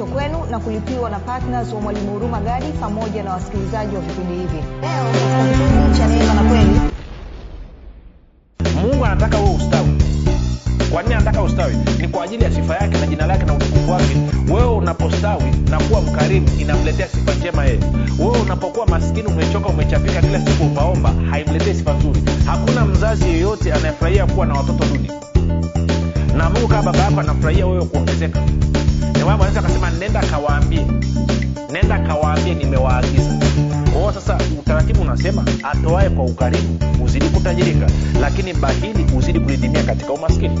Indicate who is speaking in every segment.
Speaker 1: imeletwa kwenu na kulipiwa na ptns wa mwalimu huruma gadi pamoja na wasikilizaji wa vipindi hivi. Na kweli.
Speaker 2: Mungu anataka huo ustawi. Kwa nini anataka ustawi? Ni kwa ajili ya sifa yake na jina lake na utukufu wake. Wewe unapostawi na kuwa mkarimu inamletea sifa njema yeye. Wewe unapokuwa maskini umechoka umechapika kila siku upaomba haimletei sifa nzuri. Hakuna mzazi yeyote anayefurahia kuwa na watoto duni. Na mungu kaa baba yako anafurahia wewe kuongezeka anaweza akasema nenda kawaambie. Nenda kawaambie nimewaagiza. Kwao sasa utaratibu unasema atoae kwa ukarimu uzidi kutajirika lakini bahili uzidi kulidimia katika umaskini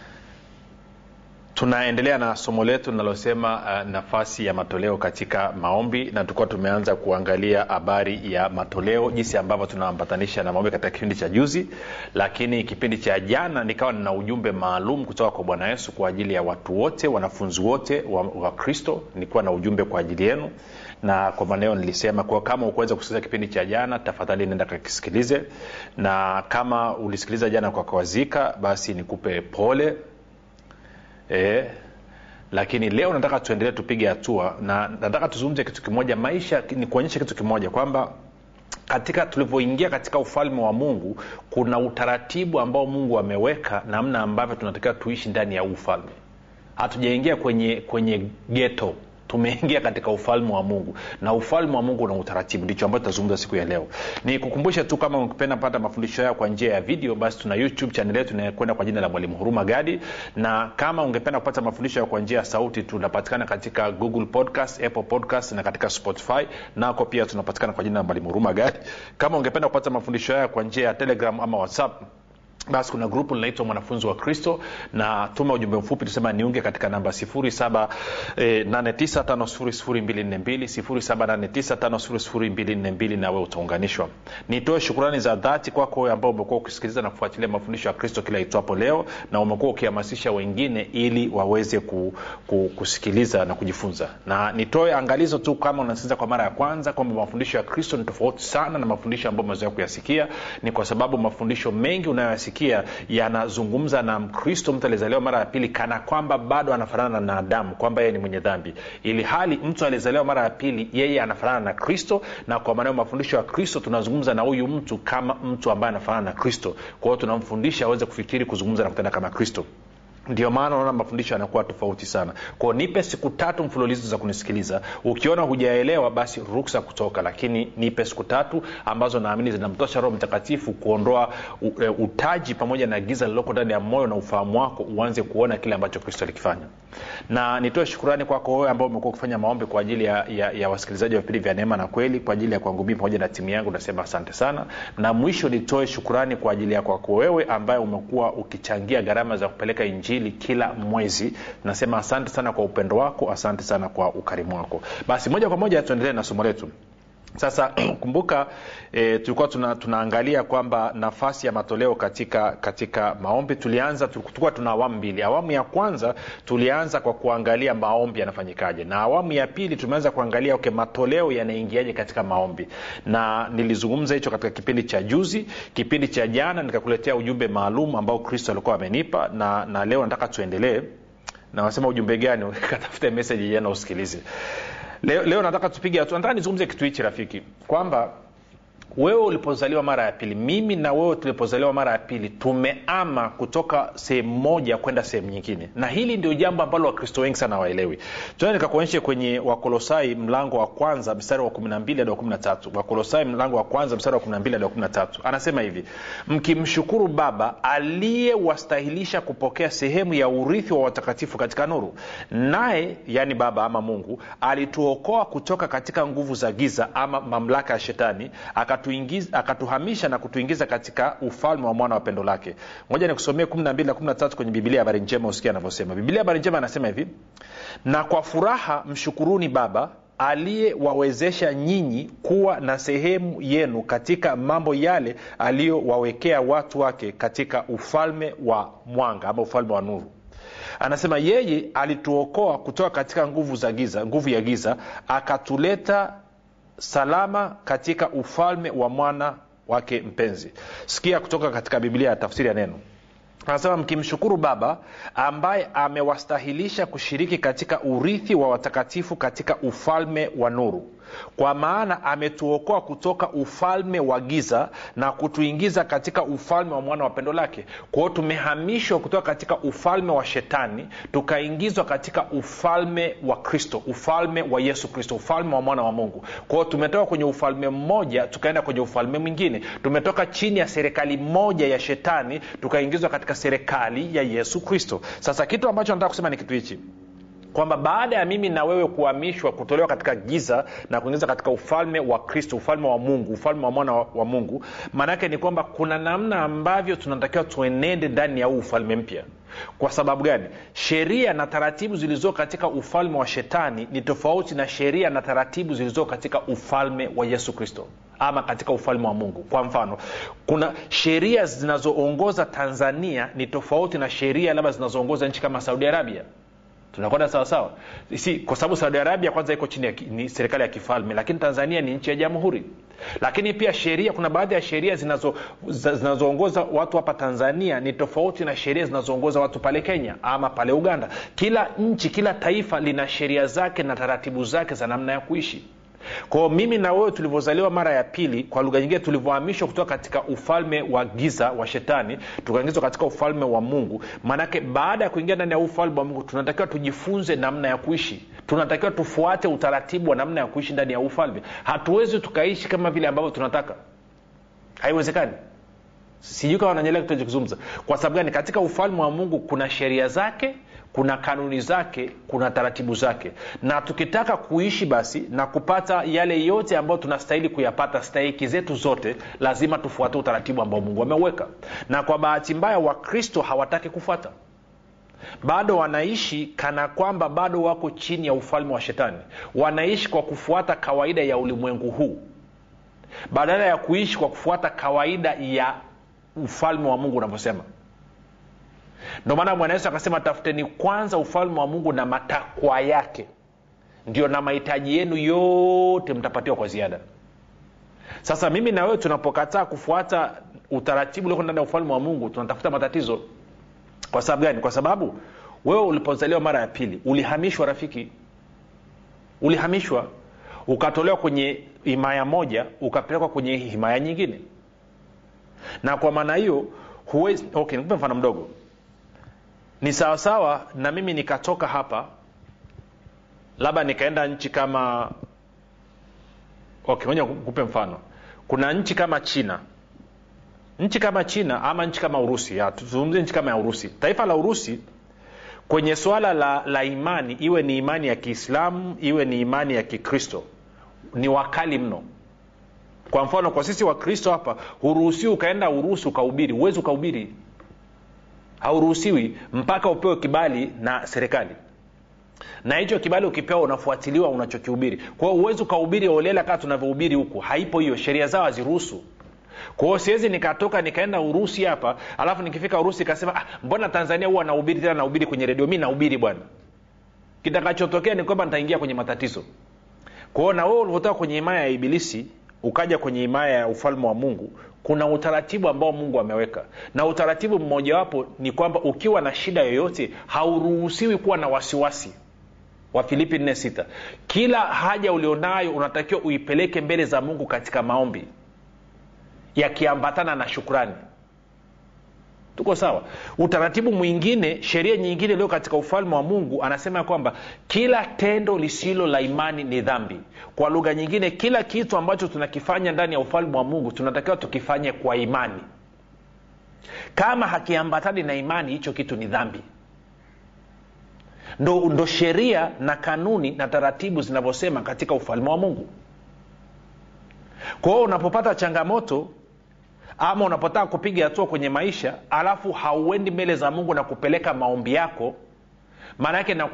Speaker 2: tunaendelea na somo letu linalosema uh, nafasi ya matoleo katika maombi na tulikuwa tumeanza kuangalia habari ya matoleo jinsi ambavyo tunaambatanisha na maombi katika kipindi cha juzi. Lakini kipindi cha jana nikawa nina ujumbe maalum kutoka kwa bwana yesu kwa ajili ya watu wote wanafunzi wote wa, kristo. Nilikuwa na ujumbe kwa ajili yenu. Na kwa maneo nilisema kwa kama ukuweza kusikiliza kipindi cha jana tafadhali nenda kakisikilize. Na kama ulisikiliza jana kwa kawazika basi nikupe pole e, lakini leo nataka tuendelee tupige hatua na nataka tuzungumze kitu kimoja. Maisha ni kuonyesha kitu kimoja kwamba katika tulivyoingia katika ufalme wa mungu kuna utaratibu ambao mungu ameweka namna ambavyo tunatakiwa tuishi ndani ya ufalme. Hatujaingia kwenye kwenye geto tumeingia katika ufalme wa mungu. Na ufalme wa mungu una utaratibu. Ndicho ambacho tutazungumza siku ya leo. Ni kukumbusha tu kama ukipenda pata mafundisho hayo kwa njia ya video basi tuna youtube chanel yetu inayokwenda kwa jina la mwalimu huruma gadi. Na kama ungependa kupata mafundisho hayo kwa njia ya sauti tunapatikana katika google podcast apple podcast na katika spotify. Nako pia tunapatikana kwa jina la mwalimu huruma gadi. Kama ungependa kupata mafundisho hayo kwa njia ya telegram ama whatsapp basi kuna grupu linaitwa mwanafunzi wa kristo na tuma ujumbe mfupi tusema niunge katika namba 7895242 nawe utaunganishwa. Nitoe shukurani za dhati kwako wewe ambao umekuwa ukisikiliza na kufuatilia mafundisho ya kristo kila itwapo leo na umekuwa ukihamasisha wengine ili waweze ku, ku, kusikiliza na kujifunza. Na nitoe angalizo tu kama unasikiliza kwa mara ya kwanza kwamba mafundisho ya kristo ni tofauti sana na mafundisho ambayo umezoea kuyasikia. Ni kwa sababu mafundisho mengi unayoyasikia unayosikia yanazungumza na mkristo mtu aliyezaliwa mara ya pili kana kwamba bado anafanana na adamu kwamba yeye ni mwenye dhambi. Ili hali mtu aliyezaliwa mara ya pili yeye anafanana na kristo na kwa maanao mafundisho ya kristo tunazungumza na huyu mtu kama mtu ambaye anafanana na kristo. Kwa hiyo tunamfundisha aweze kufikiri kuzungumza na kutenda kama kristo ndio maana unaona mafundisho yanakuwa tofauti sana. Kwao nipe siku tatu mfululizo za kunisikiliza. Ukiona hujaelewa basi ruksa kutoka lakini nipe siku tatu ambazo naamini zinamtosha roho mtakatifu kuondoa e, utaji pamoja na giza lililoko ndani ya moyo na ufahamu wako uanze kuona kile ambacho kristo alikifanya. Na nitoe shukurani kwako wewe ambao umekuwa ukifanya maombi kwa ajili ya, ya, ya wasikilizaji wa vipindi vya neema na kweli kwa ajili ya kwangu pamoja na timu yangu nasema asante sana. Na mwisho nitoe shukurani kwa ajili ya kwako wewe ambaye umekuwa ukichangia gharama za kupeleka injili kila mwezi. Nasema asante sana kwa upendo wako asante sana kwa ukarimu wako. Basi moja kwa moja tuendelee na somo letu sasa kumbuka e, tulikuwa tuna, tunaangalia kwamba nafasi ya matoleo katika katika maombi tulianza tulikuwa tuna awamu mbili. Awamu ya kwanza tulianza kwa kuangalia maombi yanafanyikaje. Na awamu ya pili tumeanza kuangalia okay, matoleo yanaingiaje katika maombi. Na nilizungumza hicho katika kipindi cha juzi kipindi cha jana nikakuletea ujumbe maalum ambao kristo alikuwa amenipa. Na, na leo nataka tuendelee. Na wasema ujumbe gani? Katafute meseji jana usikilize leo, leo nataka tupige hatua. Nataka nizungumze kitu hichi rafiki kwamba wewe ulipozaliwa mara ya pili mimi na wewe tulipozaliwa mara ya pili tumeama kutoka sehemu moja kwenda sehemu nyingine. Na hili ndio jambo ambalo wakristo wengi sana waelewi tuna nikakuonyeshe kwenye wakolosai mlango wa kwanza mstari wa 12 hadi wa 13 wakolosai mlango wa kwanza mstari wa 12 hadi wa 13 anasema hivi mkimshukuru baba aliyewastahilisha kupokea sehemu ya urithi wa watakatifu katika nuru naye yani baba ama mungu alituokoa kutoka katika nguvu za giza ama mamlaka ya shetani akatuhamisha na kutuingiza katika ufalme wa mwana wa pendo lake. Moja nikusomee 12 na 13 kwenye biblia habari njema usikia anavyosema. Biblia habari njema anasema hivi. Na kwa furaha mshukuruni baba aliyewawezesha nyinyi kuwa na sehemu yenu katika mambo yale aliyowawekea watu wake katika ufalme wa mwanga ama ufalme wa nuru. Anasema yeye alituokoa kutoka katika nguvu za giza nguvu ya giza akatuleta salama katika ufalme wa mwana wake mpenzi. Sikia kutoka katika biblia ya tafsiri ya neno. Anasema mkimshukuru baba ambaye amewastahilisha kushiriki katika urithi wa watakatifu katika ufalme wa nuru kwa maana ametuokoa kutoka ufalme wa giza na kutuingiza katika ufalme wa mwana wa pendo lake. Kwao tumehamishwa kutoka katika ufalme wa shetani tukaingizwa katika ufalme wa kristo ufalme wa yesu kristo ufalme wa mwana wa mungu. Kwao tumetoka kwenye ufalme mmoja tukaenda kwenye ufalme mwingine. Tumetoka chini ya serikali moja ya shetani tukaingizwa katika serikali ya yesu kristo. Sasa kitu ambacho nataka kusema ni kitu hichi kwamba baada ya mimi na wewe kuhamishwa kutolewa katika giza na kuingiza katika ufalme wa kristo ufalme wa mungu ufalme wa mwana wa, mungu maanaake ni kwamba kuna namna ambavyo tunatakiwa tuenende ndani ya huu ufalme mpya. Kwa sababu gani? Sheria na taratibu zilizoo katika ufalme wa shetani ni tofauti na sheria na taratibu zilizoo katika ufalme wa yesu kristo ama katika ufalme wa mungu. Kwa mfano kuna sheria zinazoongoza tanzania ni tofauti na sheria labda zinazoongoza nchi kama saudi arabia tunakwenda sawasawa si kwa sababu saudi arabia kwanza iko chini ya ni serikali ya kifalme lakini tanzania ni nchi ya jamhuri. Lakini pia sheria kuna baadhi ya sheria zinazo- zinazoongoza watu hapa tanzania ni tofauti na sheria zinazoongoza watu pale kenya ama pale uganda. Kila nchi kila taifa lina sheria zake na taratibu zake za namna ya kuishi kwao mimi na wewe tulivyozaliwa mara ya pili kwa lugha nyingine tulivyohamishwa kutoka katika ufalme wa giza wa shetani tukaingizwa katika ufalme wa mungu. Maanake baada ya kuingia ndani ya ufalme wa mungu tunatakiwa tujifunze namna ya kuishi. Tunatakiwa tufuate utaratibu wa namna ya kuishi ndani ya ufalme. Hatuwezi tukaishi kama vile ambavyo tunataka. Haiwezekani. Sijui kama wananyelea kitachokizungumza kwa sababu gani? Katika ufalme wa mungu kuna sheria zake kuna kanuni zake kuna taratibu zake. Na tukitaka kuishi basi na kupata yale yote ambayo tunastahili kuyapata stahiki zetu zote lazima tufuate utaratibu ambao mungu ameuweka. Na kwa bahati mbaya wakristo hawataki kufuata. Bado wanaishi kana kwamba bado wako chini ya ufalme wa shetani. Wanaishi kwa kufuata kawaida ya ulimwengu huu. Badala ya kuishi kwa kufuata kawaida ya ufalme wa mungu unavyosema ndio maana bwana yesu akasema tafuteni kwanza ufalme wa mungu na matakwa yake. Ndio na mahitaji yenu yote mtapatiwa kwa ziada. Sasa mimi na wewe tunapokataa kufuata utaratibu ulioko ndani ya ufalme wa mungu tunatafuta matatizo. Kwa sababu gani? Kwa sababu wewe ulipozaliwa mara ya pili ulihamishwa rafiki. Ulihamishwa ukatolewa kwenye himaya moja ukapelekwa kwenye himaya nyingine. Na kwa maana hiyo huwezi okay mfano mdogo ni sawasawa na mimi nikatoka hapa labda nikaenda nchi kama okay kupe mfano. Kuna nchi kama china. Nchi kama china ama nchi kama urusi tuzungumzie nchi kama ya urusi. Taifa la urusi kwenye swala la, la imani iwe ni imani ya kiislamu iwe ni imani ya kikristo ni wakali mno. Kwa mfano kwa sisi wakristo hapa huruhusiwi ukaenda urusi ukahubiri huwezi ukahubiri hauruhusiwi mpaka upewe kibali na serikali. Na hicho kibali ukipewa unafuatiliwa unachokihubiri. Kwa huwezi ukahubiri olela kaa tunavyohubiri huku. Haipo hiyo sheria zao haziruhusu. Kwa siwezi nikatoka nikaenda urusi hapa alafu nikifika urusi ikasema ah, mbona tanzania huwa nahubiri tena nahubiri kwenye redio? Mi nahubiri bwana. Kitakachotokea ni kwamba nitaingia kwenye matatizo. Kwao na wewe ulivyotoka kwenye himaya ya ibilisi ukaja kwenye himaya ya ufalme wa mungu kuna utaratibu ambao mungu ameweka. Na utaratibu mmojawapo ni kwamba ukiwa na shida yoyote hauruhusiwi kuwa na wasiwasi wa filipi 46 kila haja ulionayo unatakiwa uipeleke mbele za mungu katika maombi yakiambatana na shukrani tuko sawa? Utaratibu mwingine sheria nyingine lio katika ufalme wa mungu anasema ya kwamba kila tendo lisilo la imani ni dhambi. Kwa lugha nyingine kila kitu ambacho tunakifanya ndani ya ufalme wa mungu tunatakiwa tukifanye kwa imani. Kama hakiambatani na imani hicho kitu ni dhambi. Ndo, ndo sheria na kanuni na taratibu zinavyosema katika ufalme wa mungu. Kwa hiyo unapopata changamoto ama unapotaka kupiga hatua kwenye maisha alafu hauendi mbele za mungu na kupeleka maombi yako maana yake na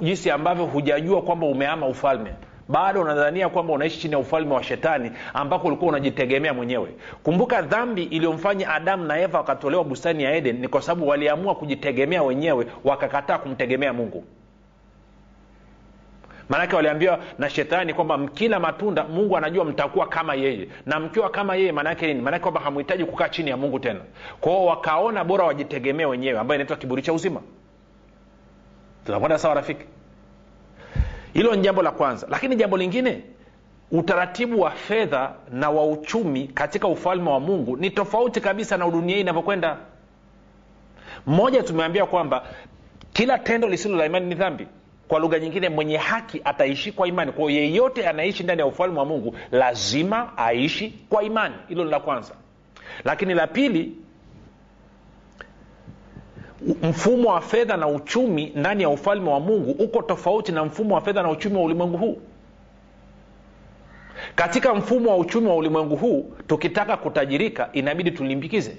Speaker 2: jinsi ambavyo hujajua kwamba umeama ufalme. Bado unadhania kwamba unaishi chini ya ufalme wa shetani ambako ulikuwa unajitegemea mwenyewe. Kumbuka dhambi iliyomfanya adamu na eva wakatolewa bustani ya eden ni kwa sababu waliamua kujitegemea wenyewe wakakataa kumtegemea mungu maanake waliambiwa na shetani kwamba mkila matunda mungu anajua mtakuwa kama yeye. Na mkiwa kama yeye maanaake nini? Maanake kwamba hamhitaji kukaa chini ya mungu tena. Kwao wakaona bora wajitegemee wenyewe ambayo inaitwa kiburi cha uzima. Tunakwenda sawa rafiki? Hilo ni jambo la kwanza. Lakini jambo lingine utaratibu wa fedha na wa uchumi katika ufalme wa mungu ni tofauti kabisa na dunia hii inavyokwenda. Mmoja tumeambia kwamba kila tendo lisilo la imani ni dhambi kwa lugha nyingine mwenye haki ataishi kwa imani. Kwao yeyote anaishi ndani ya ufalme wa mungu lazima aishi kwa imani. Hilo ni la kwanza. Lakini la pili mfumo wa fedha na uchumi ndani ya ufalme wa mungu uko tofauti na mfumo wa fedha na uchumi wa ulimwengu huu. Katika mfumo wa uchumi wa ulimwengu huu tukitaka kutajirika inabidi tulimbikize.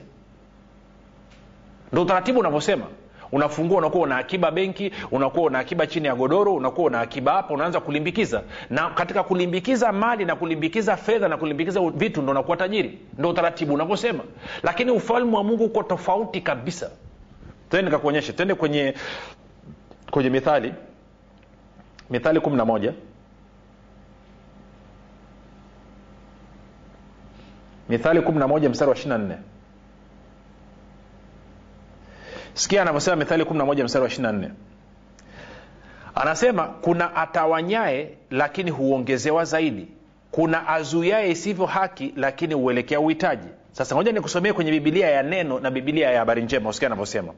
Speaker 2: Ndo utaratibu unavyosema unafungua unakuwa una akiba benki unakuwa una akiba chini ya godoro unakuwa una akiba hapa unaanza kulimbikiza. Na katika kulimbikiza mali na kulimbikiza fedha na kulimbikiza vitu ndo unakuwa tajiri. Ndo utaratibu unavyosema. Lakini ufalme wa mungu uko tofauti kabisa. Tende nikakuonyeshe. Tende kwenye kwenye mithali. Mithali kumi na moja. Mithali kumi na moja mstari wa ishiri na nne sikia anavyosema mithali 11 mstari wa 24 anasema kuna atawanyae lakini huongezewa zaidi. Kuna azuiae isivyo haki lakini huelekea uhitaji. Sasa ngoja nikusomee kwenye bibilia ya neno na bibilia ya habari njema. Usikia anavyosema.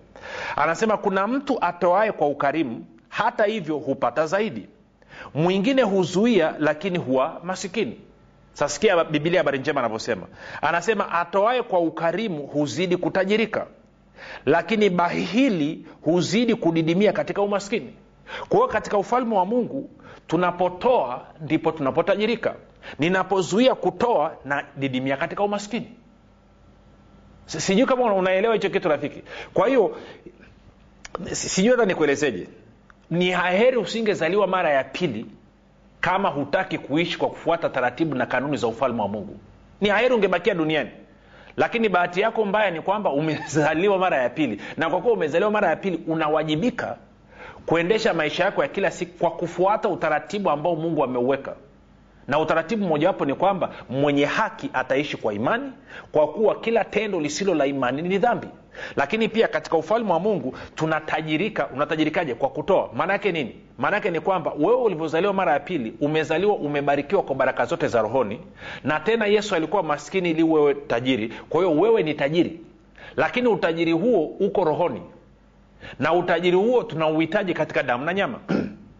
Speaker 2: Anasema kuna mtu atoae kwa ukarimu hata hivyo hupata zaidi. Mwingine huzuia lakini huwa masikini. Sasikia bibilia habari njema anavyosema. Anasema atoae kwa ukarimu huzidi kutajirika lakini bahili huzidi kudidimia katika umaskini. Kwa hiyo katika ufalme wa mungu tunapotoa ndipo tunapotajirika. Ninapozuia kutoa na didimia katika umaskini. Sijui kama unaelewa hicho kitu rafiki. Kwa hiyo sijui hata nikuelezeje. Ni haheri usingezaliwa mara ya pili kama hutaki kuishi kwa kufuata taratibu na kanuni za ufalme wa mungu. Ni haheri ungebakia duniani lakini bahati yako mbaya ni kwamba umezaliwa mara ya pili. Na kwa kuwa umezaliwa mara ya pili unawajibika kuendesha maisha yako ya kila siku kwa kufuata utaratibu ambao mungu ameuweka. Na utaratibu mmojawapo ni kwamba mwenye haki ataishi kwa imani kwa kuwa kila tendo lisilo la imani ni dhambi lakini pia katika ufalme wa mungu tunatajirika unatajirikaje? Kwa kutoa. Maana yake nini? Maana yake ni kwamba wewe ulivyozaliwa mara ya pili umezaliwa umebarikiwa kwa baraka zote za rohoni na tena yesu alikuwa maskini ili wewe tajiri. Kwa hiyo wewe ni tajiri. Lakini utajiri huo uko rohoni. Na utajiri huo tunauhitaji katika damu na nyama.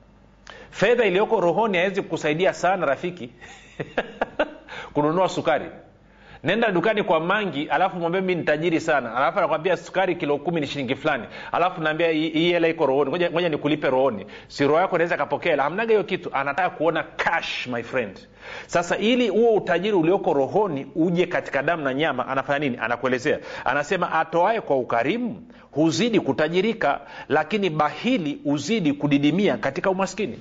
Speaker 2: Fedha iliyoko rohoni hawezi kukusaidia sana rafiki. Kununua sukari nenda dukani kwa mangi alafu mwambie mi ni tajiri sana. Alafu anakwambia sukari kilo kumi ni shilingi fulani. Alafu naambia hii hela iko rohoni. Ngoja, nikulipe rohoni. Si roho yako inaweza kapokea hela hamnaga hiyo kitu. Anataka kuona cash my friend. Sasa ili huo utajiri ulioko rohoni uje katika damu na nyama anafanya nini? Anakuelezea. Anasema atoae kwa ukarimu huzidi kutajirika lakini bahili huzidi kudidimia katika umaskini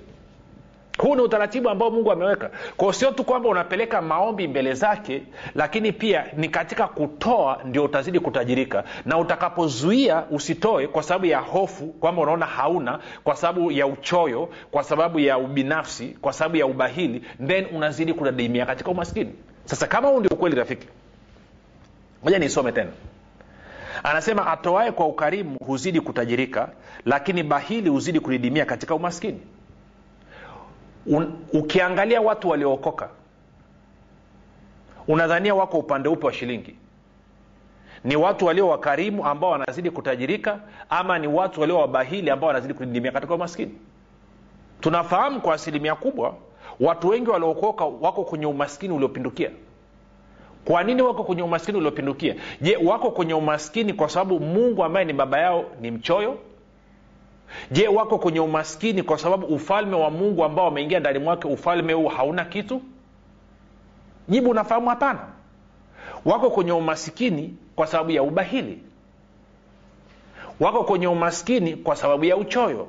Speaker 2: huu ni utaratibu ambao mungu ameweka. Kwao sio tu kwamba unapeleka maombi mbele zake lakini pia ni katika kutoa ndio utazidi kutajirika. Na utakapozuia usitoe kwa sababu ya hofu kwamba unaona hauna kwa sababu ya uchoyo kwa sababu ya ubinafsi kwa sababu ya ubahili then unazidi kudadimia katika umaskini. Sasa kama huu ndio ukweli rafiki moja niisome tena. Anasema atoae kwa ukarimu huzidi kutajirika lakini bahili huzidi kudidimia katika umaskini Un, ukiangalia watu waliookoka unadhania wako upande upe wa shilingi? Ni watu walio wakarimu ambao wanazidi kutajirika ama ni watu walio wabahili ambao wanazidi kudidimia katika umaskini? Tunafahamu kwa asilimia kubwa watu wengi waliookoka wako kwenye umaskini uliopindukia. Kwa nini wako kwenye umaskini uliopindukia? Je wako kwenye umaskini kwa sababu mungu ambaye ni baba yao ni mchoyo je wako kwenye umaskini kwa sababu ufalme wa mungu ambao wameingia ndani mwake ufalme huu hauna kitu? Jibu unafahamu? Hapana. Wako kwenye umasikini kwa sababu ya ubahili. Wako kwenye umaskini kwa sababu ya uchoyo.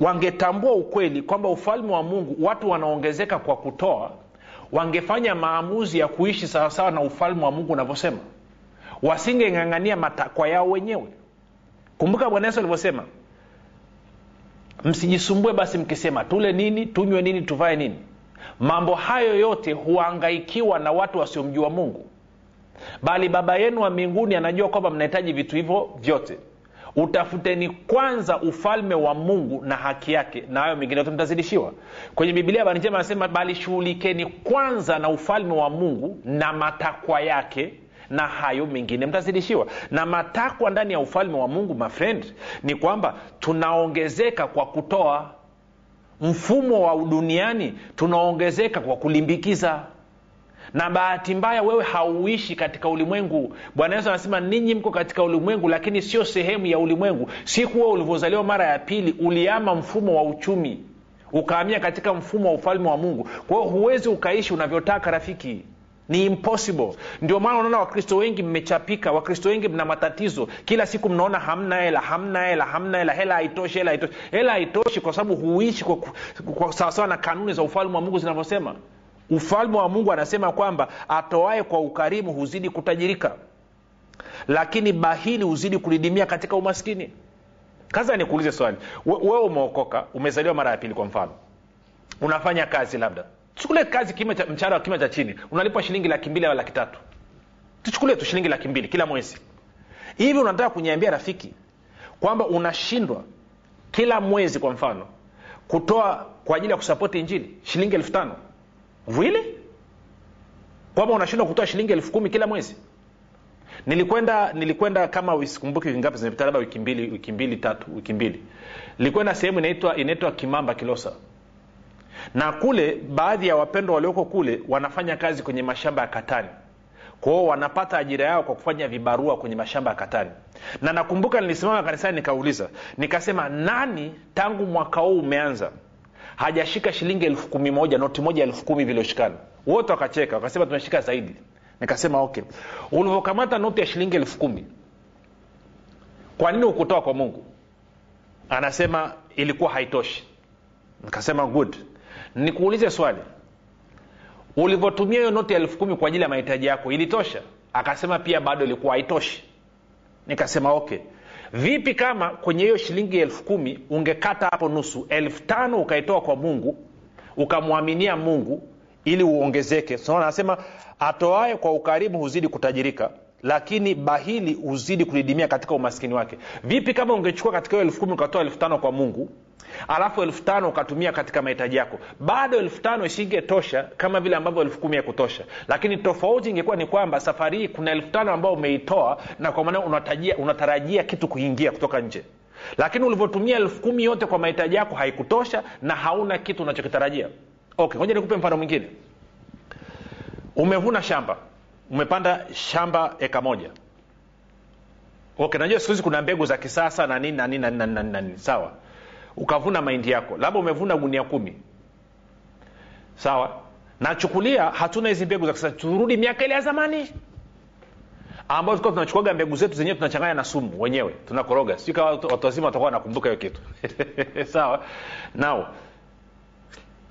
Speaker 2: Wangetambua ukweli kwamba ufalme wa mungu watu wanaongezeka kwa kutoa wangefanya maamuzi ya kuishi sawasawa na ufalme wa mungu unavyosema. Wasingeng'ang'ania matakwa yao wenyewe. Kumbuka bwana yesu alivyosema msijisumbue basi mkisema tule nini tunywe nini tuvae nini. Mambo hayo yote huangaikiwa na watu wasiomjua mungu. Bali baba yenu wa mbinguni anajua kwamba mnahitaji vitu hivyo vyote. Utafuteni kwanza ufalme wa mungu na haki yake na hayo mengine yote mtazidishiwa. Kwenye bibilia habari njema anasema bali shughulikeni kwanza na ufalme wa mungu na matakwa yake na hayo mengine. Mtazidishiwa. Na matakwa ndani ya ufalme wa mungu mafrend ni kwamba tunaongezeka kwa kutoa mfumo wa duniani tunaongezeka kwa kulimbikiza. Na bahati mbaya wewe hauishi katika ulimwengu. Bwana yesu anasema ninyi mko katika ulimwengu lakini sio sehemu ya ulimwengu. Siku wewe ulivyozaliwa mara ya pili uliama mfumo wa uchumi ukaamia katika mfumo wa ufalme wa mungu. Kwa hiyo huwezi ukaishi unavyotaka rafiki ni impossible. Ndio maana unaona wakristo wengi mmechapika wakristo wengi mna matatizo. Kila siku mnaona hamna hela hamna hela hamna hela hela haitoshi hela haitoshi. Hela haitoshi kwa sababu huishi kwa, kwa sawasawa na kanuni za ufalme wa mungu zinavyosema. Ufalme wa mungu anasema kwamba atoae kwa ukarimu huzidi kutajirika. Lakini bahili huzidi kudidimia katika umaskini. Kaza nikuulize swali. Wewe umeokoka umezaliwa mara ya pili kwa mfano. Unafanya kazi labda tuchukulie kazi kima wa kima cha chini. Unalipwa shilingi laki mbili au laki tatu. Tuchukulie tu shilingi laki mbili kila mwezi. Hivi unataka kuniambia rafiki kwamba unashindwa kila mwezi kwa mfano kutoa kwa ajili ya kusapoti injili shilingi elfu tano? Really? Kwamba unashindwa kutoa shilingi elfu kumi kila mwezi? Nilikwenda nilikwenda kama sikumbuki ngapi zimepita labda wiki mbili wiki mbili tatu wiki mbili. Nilikwenda sehemu inaitwa inaitwa kimamba kilosa na kule baadhi ya wapendwa walioko kule wanafanya kazi kwenye mashamba ya katani. Kwao wanapata ajira yao kwa kufanya vibarua kwenye mashamba ya katani. Na nakumbuka nilisimama kanisani nikauliza nikasema nani tangu mwaka huu umeanza hajashika shilingi elfu kumi moja noti moja elfu kumi vilioshikana wote wakacheka wakasema tumeshika zaidi. Nikasema okay. Ulivyokamata noti ya shilingi elfu kumi kwa nini ukutoa kwa mungu? Anasema ilikuwa haitoshi. Nikasema good nikuulize swali. Ulivyotumia hiyo noti ya elfu kumi kwa ajili ya mahitaji yako ilitosha? Akasema pia bado ilikuwa haitoshi. Nikasema okay. Vipi kama kwenye hiyo shilingi elfu kumi ungekata hapo nusu elfu tano ukaitoa kwa mungu ukamwaminia mungu ili uongezeke? So, anasema atoae kwa ukarimu huzidi kutajirika lakini bahili huzidi kudidimia katika umaskini wake. Vipi kama ungechukua katika hiyo elfu kumi ukatoa elfu tano kwa mungu alafu elfu tano ukatumia katika mahitaji yako. Bado elfu tano isingetosha kama vile ambavyo elfu kumi yakutosha lakini tofauti ingekuwa ni kwamba safari hii kuna elfu tano ambao umeitoa na kwa maana unatarajia, kitu kuingia kutoka nje. Lakini ulivyotumia elfu kumi yote kwa mahitaji yako haikutosha na hauna kitu unachokitarajia. Okay ngoja nikupe mfano mwingine. Umevuna shamba. Umepanda shamba eka moja. Okay najua siku hizi kuna mbegu za kisasa na nini na nini na nini, na nini. sawa ukavuna mahindi yako labda umevuna gunia kumi. Sawa? Nachukulia hatuna hizi mbegu za kisasa. Turudi miaka ile ya zamani. Ambayo tulikuwa tunachukuaga mbegu zetu zenyewe tunachanganya na sumu wenyewe. Tunakoroga. Sijui kama watu wazima watakuwa wanakumbuka hiyo kitu. Sawa? Nao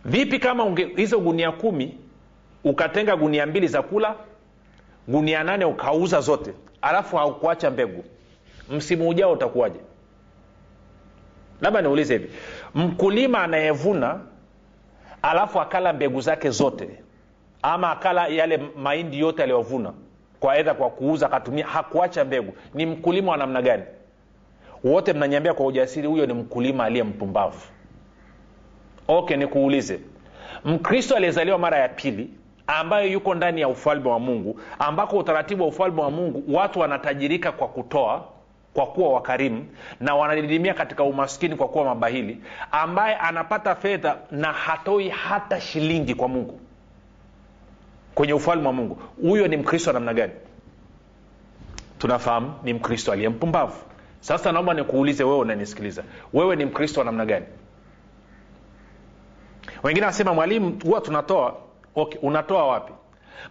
Speaker 2: vipi kama unge, hizo gunia kumi ukatenga gunia mbili za kula gunia nane ukauza zote alafu haukuacha mbegu? Msimu ujao utakuwaje labda niulize hivi. Mkulima anayevuna alafu akala mbegu zake zote ama akala yale mahindi yote aliyovuna kwa edha kwa kuuza akatumia hakuacha mbegu ni mkulima wa namna gani? Wote mnanyambia kwa ujasiri huyo ni mkulima aliye mpumbavu. Okay nikuulize. Mkristo aliyezaliwa mara ya pili ambayo yuko ndani ya ufalme wa mungu ambako utaratibu wa ufalme wa mungu watu wanatajirika kwa kutoa kwa kuwa wakarimu na wanadidimia katika umaskini kwa kuwa mabahili ambaye anapata fedha na hatoi hata shilingi kwa mungu kwenye ufalme wa mungu. Huyo ni mkristo namna gani? Tunafahamu ni mkristo aliye mpumbavu. Sasa naomba nikuulize wewe unanisikiliza. Wewe ni mkristo wa namna gani? Wengine wanasema mwalimu huwa tunatoa. Okay, unatoa wapi?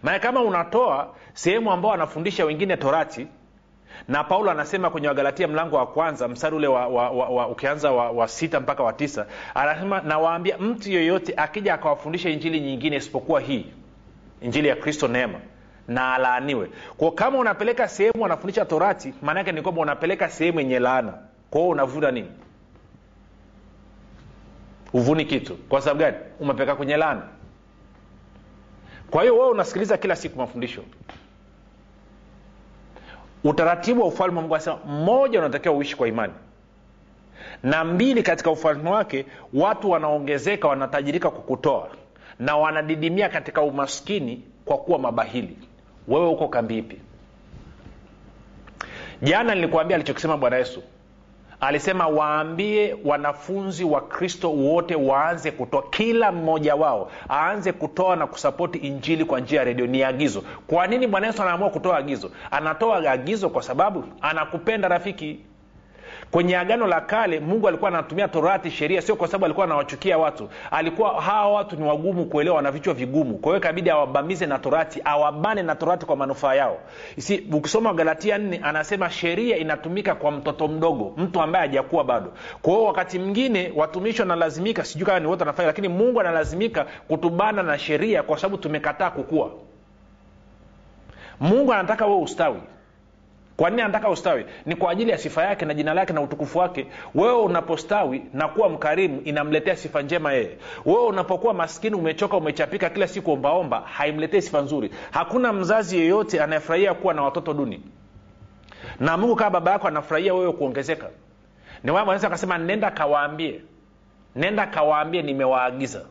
Speaker 2: Maana kama unatoa sehemu ambao anafundisha wengine torati na paulo anasema kwenye wagalatia mlango wa kwanza mstari ule wa, wa, wa, wa, ukianza wa, wa sita mpaka wa tisa anasema nawaambia mtu yeyote akija akawafundisha injili nyingine isipokuwa hii injili ya kristo neema na alaaniwe. Kwa kama unapeleka sehemu wanafundisha torati maana yake ni kwamba unapeleka sehemu yenye laana. Kwao unavuna nini? Uvuni kitu. Kwa sababu gani? Umepeleka kwenye laana. Kwa hiyo wewe unasikiliza kila siku mafundisho utaratibu wa ufalme wa mungu anasema mmoja unatakiwa uishi kwa imani. Na mbili katika ufalme wake watu wanaongezeka wanatajirika kwa kutoa na wanadidimia katika umaskini kwa kuwa mabahili. Wewe uko kambi ipi? Jana nilikuambia alichokisema bwana yesu alisema waambie wanafunzi wa kristo wote waanze kutoa kila mmoja wao aanze kutoa na kusapoti injili kwa njia ya redio. Ni agizo. Kwa nini bwana yesu anaamua kutoa agizo? Anatoa agizo kwa sababu anakupenda rafiki kwenye agano la kale mungu alikuwa anatumia torati sheria sio kwa sababu alikuwa anawachukia watu. Alikuwa hawa watu ni wagumu kuelewa wana vichwa vigumu. Kwa hiyo ikabidi awabamize na torati awabane na torati kwa manufaa yao. Si ukisoma galatia nne anasema sheria inatumika kwa mtoto mdogo mtu ambaye hajakuwa bado. Kwa hiyo wakati mwingine watumishi wanalazimika sijui kama ni wote wanafanya lakini mungu analazimika kutubana na sheria kwa sababu tumekataa kukua. Mungu anataka wewe ustawi kwa nini anataka ustawi? Ni kwa ajili ya sifa yake na jina lake na utukufu wake. Wewe unapostawi na kuwa mkarimu inamletea sifa njema yeye. Wewe unapokuwa maskini umechoka umechapika kila siku ombaomba haimletei sifa nzuri. Hakuna mzazi yeyote anayefurahia kuwa na watoto duni. Na mungu kama baba yako anafurahia wewe kuongezeka. Niwanaweza akasema nenda kawaambie. Nenda kawaambie nimewaagiza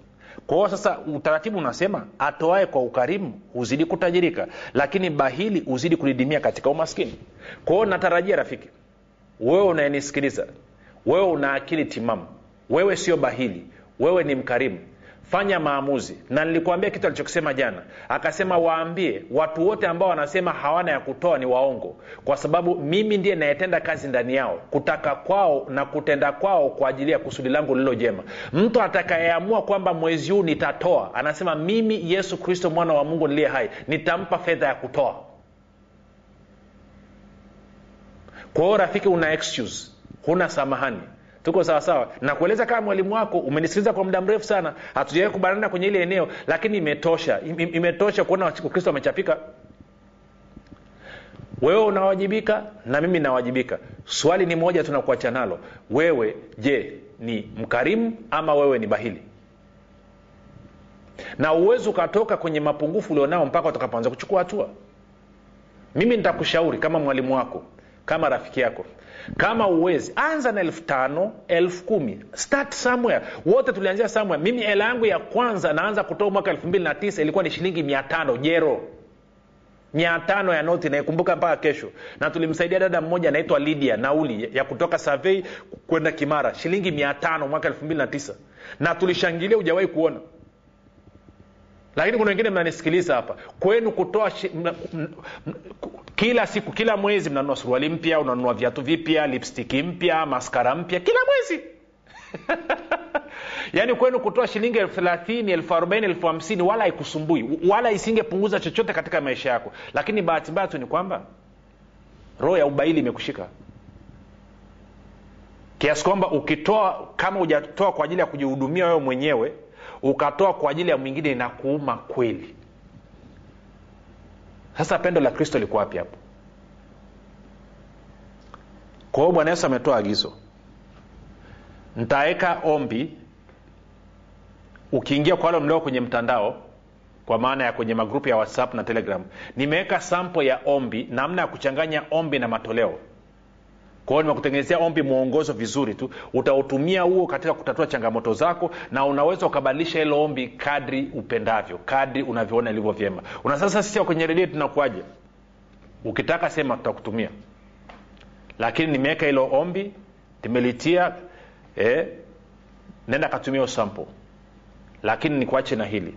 Speaker 2: kwa hiyo sasa utaratibu unasema atoae kwa ukarimu huzidi kutajirika lakini bahili huzidi kudidimia katika umaskini. Kwa hiyo natarajia rafiki wewe unayenisikiliza wewe una akili timamu wewe sio bahili wewe ni mkarimu fanya maamuzi. Na nilikuambia kitu alichokisema jana. Akasema waambie watu wote ambao wanasema hawana ya kutoa ni waongo. Kwa sababu mimi ndiye nayetenda kazi ndani yao. Kutaka kwao na kutenda kwao kwa ajili ya kusudi langu lililo jema. Mtu atakayeamua kwamba mwezi huu nitatoa anasema mimi yesu kristo mwana wa mungu niliye hai nitampa fedha ya kutoa. Kwa hiyo rafiki una excuse. Huna samahani tuko sawasawa nakueleza kama mwalimu wako umenisikiliza kwa muda mrefu sana. Hatujawai kubanana kwenye ile eneo lakini imetosha. Imetosha kuona wakristo amechapika wewe unawajibika na mimi nawajibika. Swali ni moja tunakuacha nalo. Wewe je ni mkarimu ama wewe ni bahili? Na uwezi ukatoka kwenye mapungufu ulionao mpaka utakapoanza kuchukua hatua. Mimi nitakushauri kama mwalimu wako kama rafiki yako kama uwezi anza na elfu tano elfu kumi. Start somewhere. Wote tulianzia somewhere. Mimi hela yangu ya kwanza naanza kutoa mwaka elfu mbili na tisa ilikuwa ni shilingi mia tano jero mia tano ya noti naikumbuka mpaka kesho. Na tulimsaidia dada mmoja anaitwa lydia nauli ya kutoka savei kwenda kimara shilingi mia tano mwaka elfu mbili na tisa. Na tulishangilia hujawahi kuona lakini kuna wengine mnanisikiliza hapa. Kwenu kutoa shi, mna, mna, kila siku kila mwezi mnanunua suruali mpya unanunua viatu vipya lipstiki mpya maskara mpya kila mwezi. Yaani kwenu kutoa shilingi elfu thelathini elfu arobaini elfu hamsini wala haikusumbui wala isingepunguza chochote katika maisha yako. Lakini bahati mbaya tu ni kwamba roho ya ubaili imekushika. Kiasi kwamba ukitoa kama hujatoa kwa ajili ya kujihudumia wewe mwenyewe ukatoa kwa ajili ya mwingine inakuuma kweli. Sasa pendo la kristo liko wapi hapo? Kwa hiyo bwana yesu ametoa agizo. Ntaweka ombi ukiingia kwa wale mlio kwenye mtandao kwa maana ya kwenye magrupu ya whatsapp na telegram. Nimeweka sampo ya ombi namna ya kuchanganya ombi na matoleo kwa hiyo nimekutengenezea ombi mwongozo vizuri tu. Utautumia huo katika kutatua changamoto zako na unaweza ukabadilisha hilo ombi kadri upendavyo kadri unavyoona ilivyo vyema. Una sisi kwenye redio tunakuaje ukitaka sema tutakutumia. Lakini nimeweka hilo ombi nimelitia eh, nenda katumia usampo lakini nikuache na hili.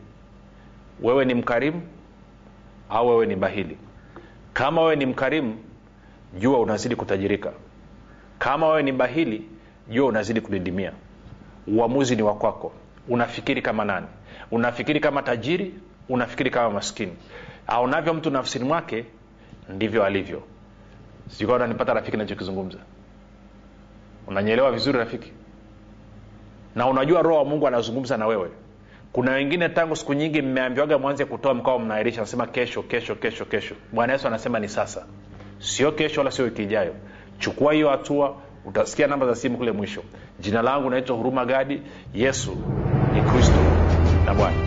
Speaker 2: Wewe ni mkarimu au wewe ni bahili kama wewe ni mkarimu jua unazidi kutajirika kama wewe ni bahili jua unazidi kudidimia? Uamuzi ni wakwako unafikiri kama nani? Unafikiri kama tajiri? Unafikiri kama maskini? Aonavyo mtu nafsini mwake ndivyo alivyo. Sijua rafiki nachokizungumza unanyelewa vizuri rafiki? Na unajua roho wa mungu anazungumza na wewe. Kuna wengine tangu siku nyingi mmeambiwaga mwanze kutoa mkao mnairisha nasema kesho kesho kesho kesho. Bwana yesu anasema ni sasa. Sio kesho wala sio wiki ijayo chukua hiyo hatua utasikia namba za simu kule mwisho. Jina langu naitwa huruma gadi. Yesu ni kristo na bwana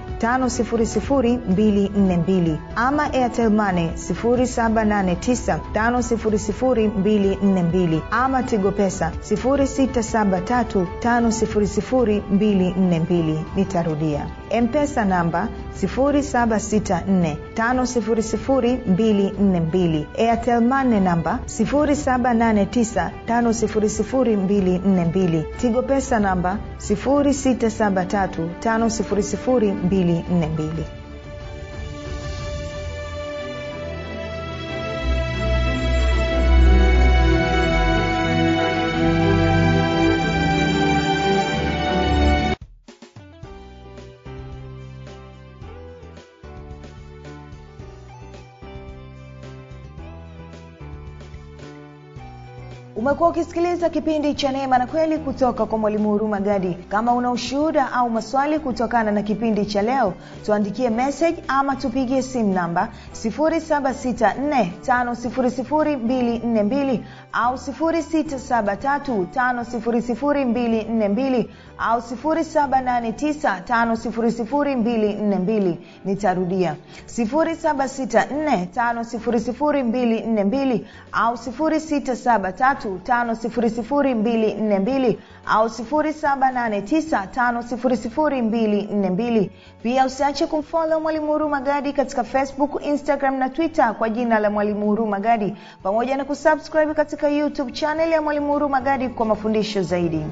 Speaker 1: 5242 ama airtelmane 7895242 ama tigo pesa 6735242 nitarudia mpesa namba 7645242 airtelmane namba 7895242 tigo pesa namba 6735242 umekuwa ukisikiliza kipindi cha neema na kweli kutoka kwa mwalimu huruma gadi. Kama una ushuhuda au maswali kutokana na kipindi cha leo tuandikie message ama tupigie simu namba 7645242 au 6735242 au 7895242 nitarudia. 7645242 au 6735242 au 7895242 pia usiache kumfolo mwalimu Huru Magadi katika facebook instagram na twitter kwa jina la mwalimu Huru Magadi, pamoja na kusubscribe katika youtube chaneli ya mwalimu Huru Magadi kwa mafundisho zaidi